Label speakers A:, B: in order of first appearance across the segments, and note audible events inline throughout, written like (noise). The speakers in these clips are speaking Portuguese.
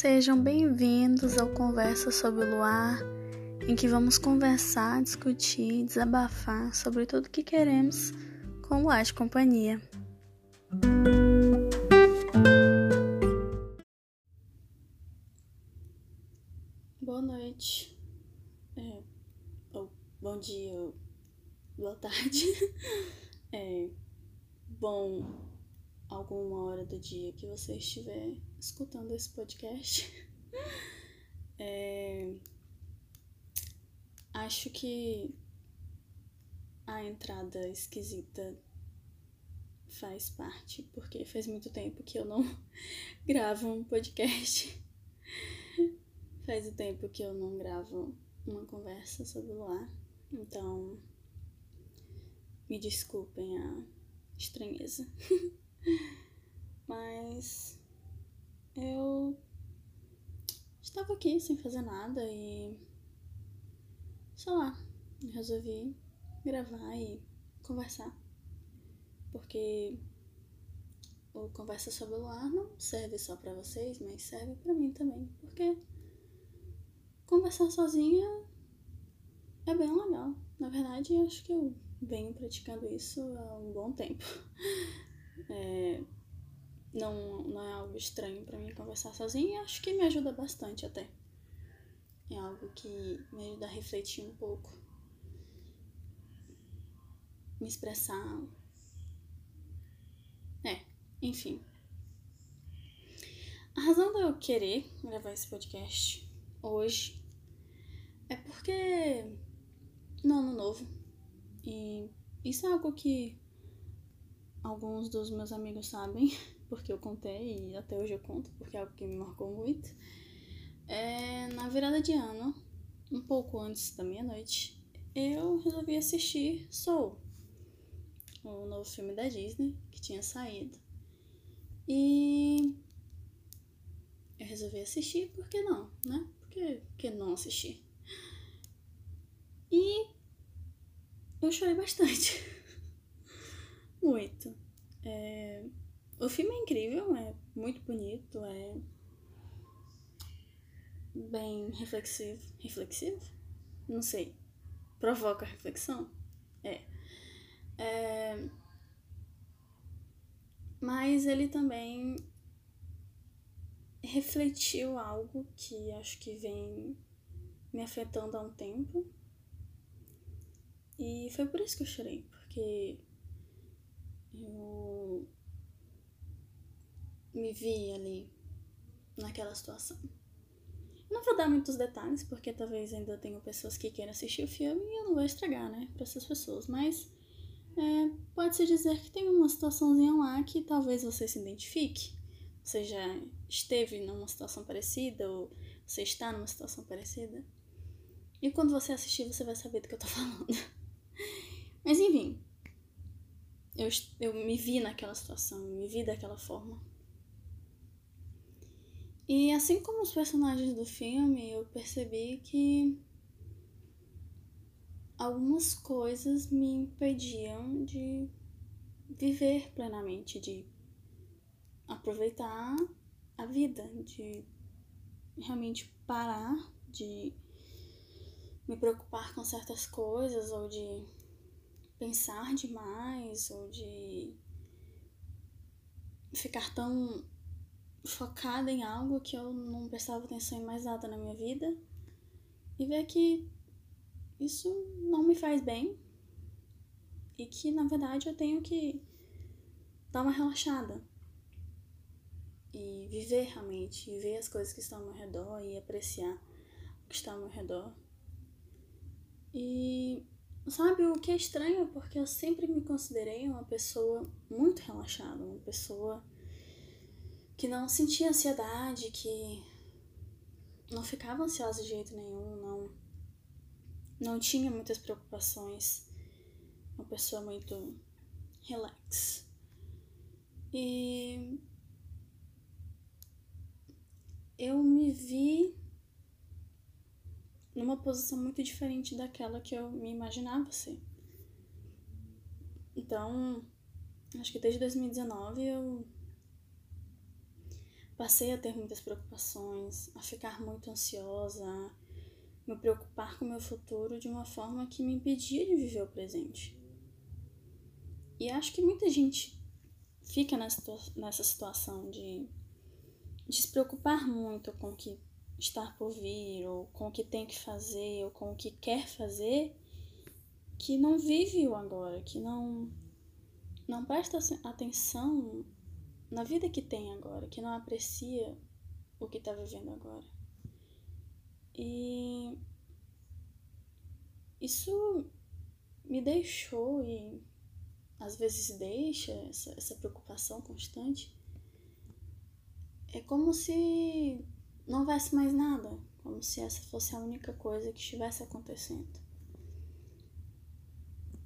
A: Sejam bem-vindos ao Conversa sobre o Luar, em que vamos conversar, discutir, desabafar sobre tudo o que queremos com o Luar de Companhia. Boa noite, é, ou bom dia, ou boa tarde, (laughs) é, bom alguma hora do dia que você estiver escutando esse podcast. (laughs) É... Acho que a entrada esquisita faz parte, porque faz muito tempo que eu não (laughs) gravo um podcast. (laughs) faz o tempo que eu não gravo uma conversa sobre o ar. Então, me desculpem a estranheza. Mas eu estava aqui sem fazer nada e sei lá, resolvi gravar e conversar. Porque o Conversa sobre o Ar não serve só para vocês, mas serve para mim também. Porque conversar sozinha é bem legal. Na verdade, acho que eu venho praticando isso há um bom tempo. (laughs) É, não, não é algo estranho para mim conversar sozinha e acho que me ajuda bastante até. É algo que me ajuda a refletir um pouco, me expressar. É, enfim. A razão de eu querer gravar esse podcast hoje é porque no ano novo. E isso é algo que alguns dos meus amigos sabem, (laughs) porque eu contei e até hoje eu conto, porque é algo que me marcou muito. É, na virada de ano, um pouco antes da meia-noite, eu resolvi assistir Soul, o novo filme da Disney que tinha saído. E eu resolvi assistir, por que não, né? Por que, não assistir? E eu chorei bastante. (laughs) Muito. É... O filme é incrível, é muito bonito, é bem reflexivo. Reflexivo? Não sei. Provoca reflexão? É. é... Mas ele também refletiu algo que acho que vem me afetando há um tempo. E foi por isso que eu chorei, porque eu me vi ali naquela situação. Não vou dar muitos detalhes, porque talvez ainda tenham pessoas que queiram assistir o filme e eu não vou estragar, né, para essas pessoas. Mas é, pode-se dizer que tem uma situaçãozinha lá que talvez você se identifique. Você já esteve numa situação parecida ou você está numa situação parecida. E quando você assistir, você vai saber do que eu tô falando. (laughs) Mas enfim, eu, eu me vi naquela situação, me vi daquela forma. E assim como os personagens do filme, eu percebi que algumas coisas me impediam de viver plenamente, de aproveitar a vida, de realmente parar de me preocupar com certas coisas ou de pensar demais ou de ficar tão focada em algo que eu não prestava atenção em mais nada na minha vida. E ver que isso não me faz bem. E que na verdade eu tenho que dar uma relaxada. E viver realmente, e ver as coisas que estão ao meu redor e apreciar o que está ao meu redor. E Sabe, o que é estranho porque eu sempre me considerei uma pessoa muito relaxada, uma pessoa que não sentia ansiedade, que não ficava ansiosa de jeito nenhum, não, não tinha muitas preocupações, uma pessoa muito relax. E eu me vi numa posição muito diferente daquela que eu me imaginava ser. Então, acho que desde 2019 eu passei a ter muitas preocupações, a ficar muito ansiosa, a me preocupar com o meu futuro de uma forma que me impedia de viver o presente. E acho que muita gente fica nessa situação de, de se preocupar muito com o que está por vir, ou com o que tem que fazer, ou com o que quer fazer, que não vive o agora, que não, não presta atenção na vida que tem agora, que não aprecia o que está vivendo agora. E isso me deixou e às vezes deixa essa, essa preocupação constante. É como se não houvesse mais nada, como se essa fosse a única coisa que estivesse acontecendo.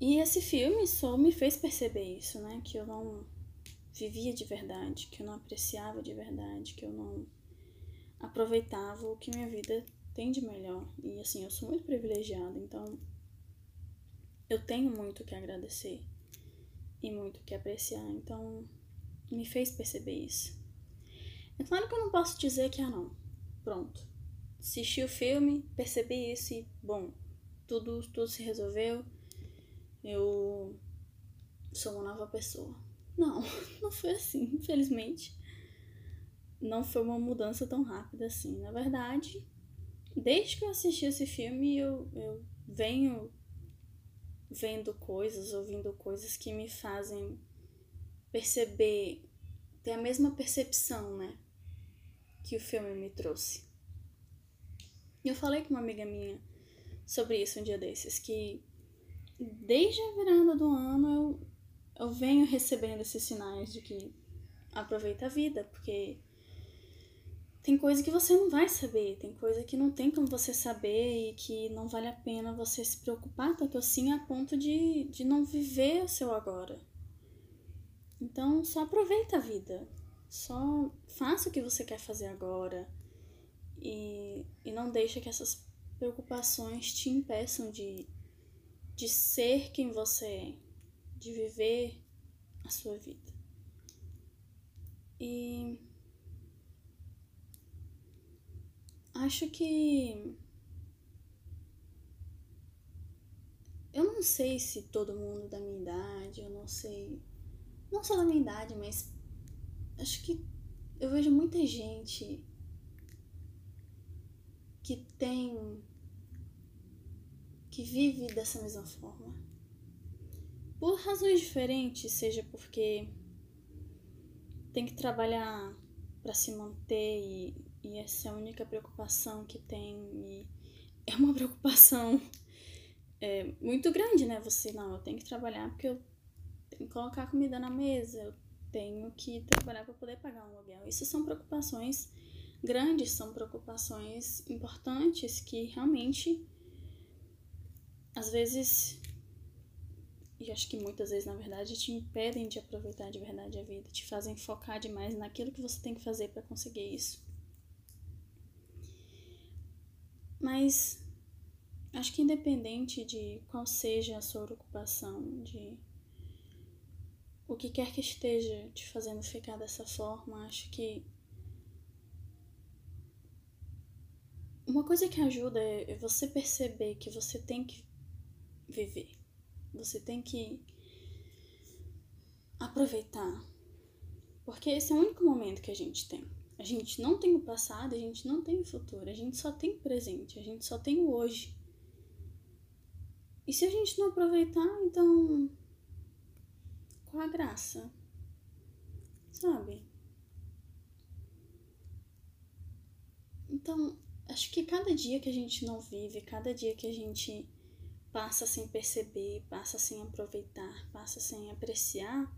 A: E esse filme só me fez perceber isso, né? Que eu não vivia de verdade, que eu não apreciava de verdade, que eu não aproveitava o que minha vida tem de melhor. E assim, eu sou muito privilegiada, então eu tenho muito que agradecer e muito que apreciar. Então, me fez perceber isso. É claro que eu não posso dizer que, ah, não, pronto. Assisti o filme, percebi isso e, bom, tudo, tudo se resolveu. Eu sou uma nova pessoa. Não, (laughs) não foi assim, infelizmente. Não foi uma mudança tão rápida assim. Na verdade, desde que eu assisti esse filme, eu, eu venho vendo coisas, ouvindo coisas que me fazem perceber, ter a mesma percepção, né? Que o filme me trouxe. E eu falei com uma amiga minha sobre isso um dia desses, que desde a virada do ano eu, eu venho recebendo esses sinais de que aproveita a vida, porque tem coisa que você não vai saber, tem coisa que não tem como você saber e que não vale a pena você se preocupar tanto assim a ponto de, de não viver o seu agora. Então só aproveita a vida, só faça o que você quer fazer agora e, e não deixa que essas preocupações te impeçam de, de ser quem você é, de viver a sua vida. E acho que. Eu não sei se todo mundo da minha idade, eu não sei. Não só da minha idade, mas acho que eu vejo muita gente que tem. que vive dessa mesma forma. Por razões diferentes, seja porque tem que trabalhar para se manter e, e essa é a única preocupação que tem. E é uma (laughs) preocupação é, muito grande, né? Você, não, eu tenho que trabalhar porque eu tenho que colocar comida na mesa, eu tenho que trabalhar para poder pagar um aluguel. Isso são preocupações grandes, são preocupações importantes que realmente, às vezes, e acho que muitas vezes, na verdade, te impedem de aproveitar de verdade a vida, te fazem focar demais naquilo que você tem que fazer para conseguir isso. Mas acho que independente de qual seja a sua ocupação, de o que quer que esteja te fazendo ficar dessa forma, acho que uma coisa que ajuda é você perceber que você tem que viver. Você tem que aproveitar. Porque esse é o único momento que a gente tem. A gente não tem o passado, a gente não tem o futuro, a gente só tem o presente, a gente só tem o hoje. E se a gente não aproveitar, então. Qual a graça? Sabe? Então, acho que cada dia que a gente não vive, cada dia que a gente passa sem perceber, passa sem aproveitar, passa sem apreciar,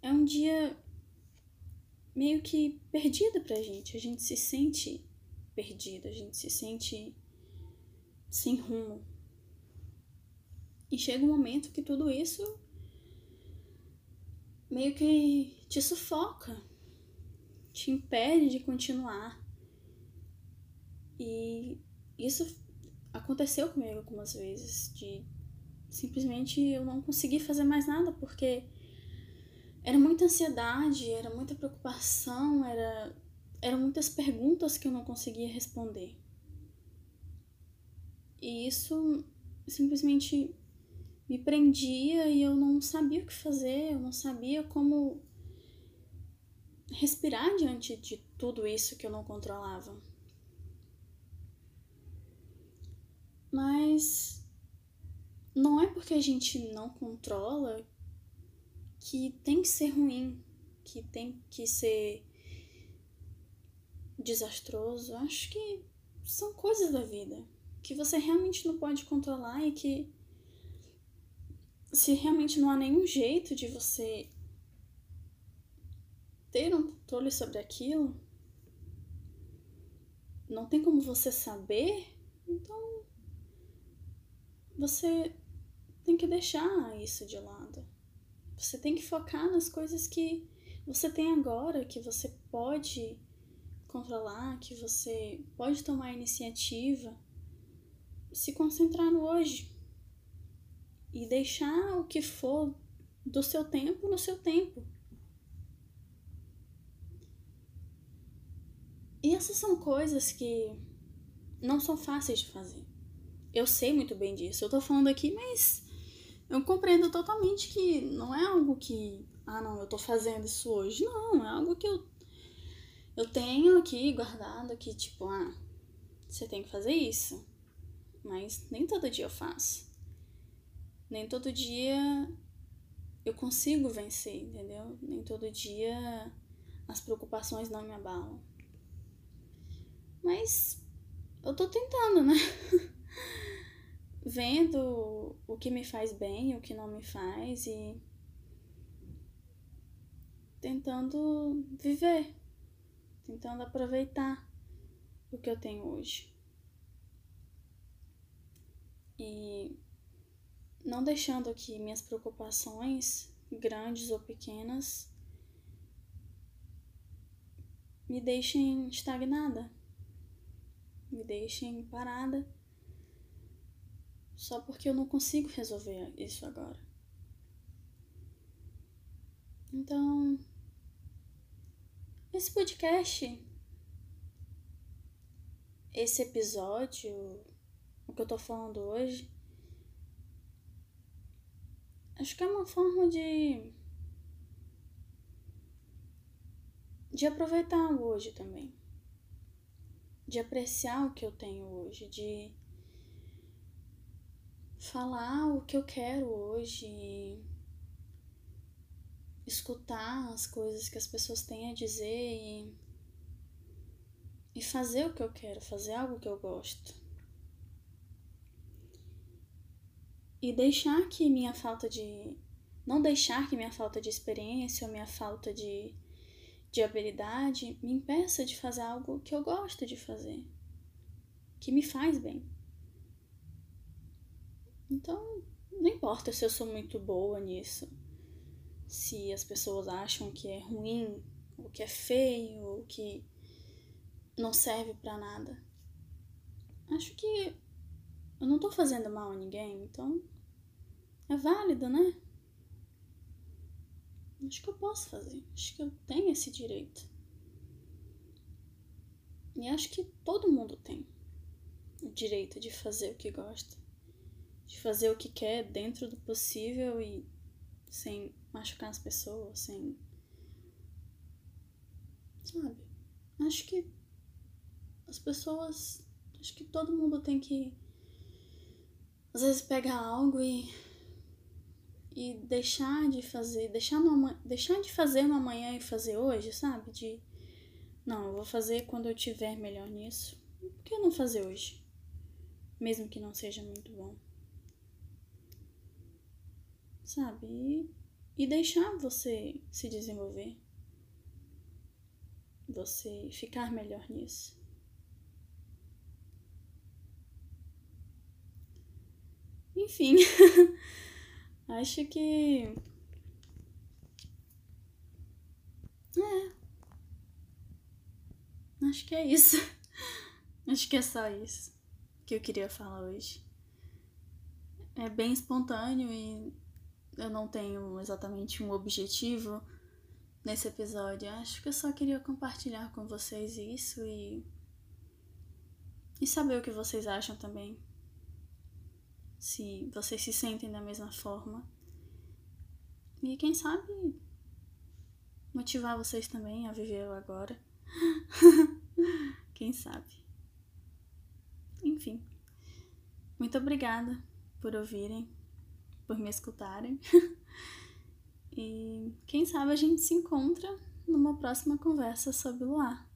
A: é um dia meio que perdida pra gente. A gente se sente perdido, a gente se sente sem rumo. E chega um momento que tudo isso meio que te sufoca, te impede de continuar. E isso aconteceu comigo algumas vezes, de simplesmente eu não conseguir fazer mais nada, porque era muita ansiedade, era muita preocupação, era eram muitas perguntas que eu não conseguia responder. E isso simplesmente me prendia e eu não sabia o que fazer, eu não sabia como respirar diante de tudo isso que eu não controlava. Mas não é porque a gente não controla que tem que ser ruim, que tem que ser desastroso. Acho que são coisas da vida que você realmente não pode controlar e que se realmente não há nenhum jeito de você ter um controle sobre aquilo, não tem como você saber, então você tem que deixar isso de lado. Você tem que focar nas coisas que você tem agora, que você pode controlar, que você pode tomar iniciativa, se concentrar no hoje e deixar o que for do seu tempo no seu tempo. E essas são coisas que não são fáceis de fazer. Eu sei muito bem disso. Eu tô falando aqui, mas eu compreendo totalmente que não é algo que, ah, não, eu tô fazendo isso hoje. Não, é algo que eu eu tenho aqui guardado aqui, tipo, ah, você tem que fazer isso. Mas nem todo dia eu faço. Nem todo dia eu consigo vencer, entendeu? Nem todo dia as preocupações não me abalam. Mas eu tô tentando, né? (laughs) Vendo o que me faz bem, o que não me faz e tentando viver, tentando aproveitar o que eu tenho hoje. E não deixando que minhas preocupações, grandes ou pequenas, me deixem estagnada me deixem parada só porque eu não consigo resolver isso agora. Então, esse podcast, esse episódio, o que eu tô falando hoje, acho que é uma forma de de aproveitar o hoje também de apreciar o que eu tenho hoje, de falar o que eu quero hoje, escutar as coisas que as pessoas têm a dizer e, e fazer o que eu quero, fazer algo que eu gosto. E deixar que minha falta de. Não deixar que minha falta de experiência ou minha falta de de habilidade me impeça de fazer algo que eu gosto de fazer, que me faz bem. Então, não importa se eu sou muito boa nisso, se as pessoas acham que é ruim, ou que é feio, ou que não serve para nada. Acho que eu não tô fazendo mal a ninguém, então é válido, né? Acho que eu posso fazer. Acho que eu tenho esse direito. E acho que todo mundo tem o direito de fazer o que gosta, de fazer o que quer dentro do possível e sem machucar as pessoas, sem. Sabe? Acho que as pessoas. Acho que todo mundo tem que. Às vezes pegar algo e e deixar de fazer, deixar, no, deixar de fazer no amanhã e fazer hoje, sabe? De não, eu vou fazer quando eu tiver melhor nisso. Por que não fazer hoje? Mesmo que não seja muito bom. Sabe? E, e deixar você se desenvolver. Você ficar melhor nisso. Enfim. (laughs) Acho que. É. Acho que é isso. (laughs) Acho que é só isso que eu queria falar hoje. É bem espontâneo e eu não tenho exatamente um objetivo nesse episódio. Acho que eu só queria compartilhar com vocês isso e. e saber o que vocês acham também. Se vocês se sentem da mesma forma. E quem sabe motivar vocês também a viver agora. (laughs) quem sabe. Enfim. Muito obrigada por ouvirem, por me escutarem. (laughs) e quem sabe a gente se encontra numa próxima conversa sobre o luar.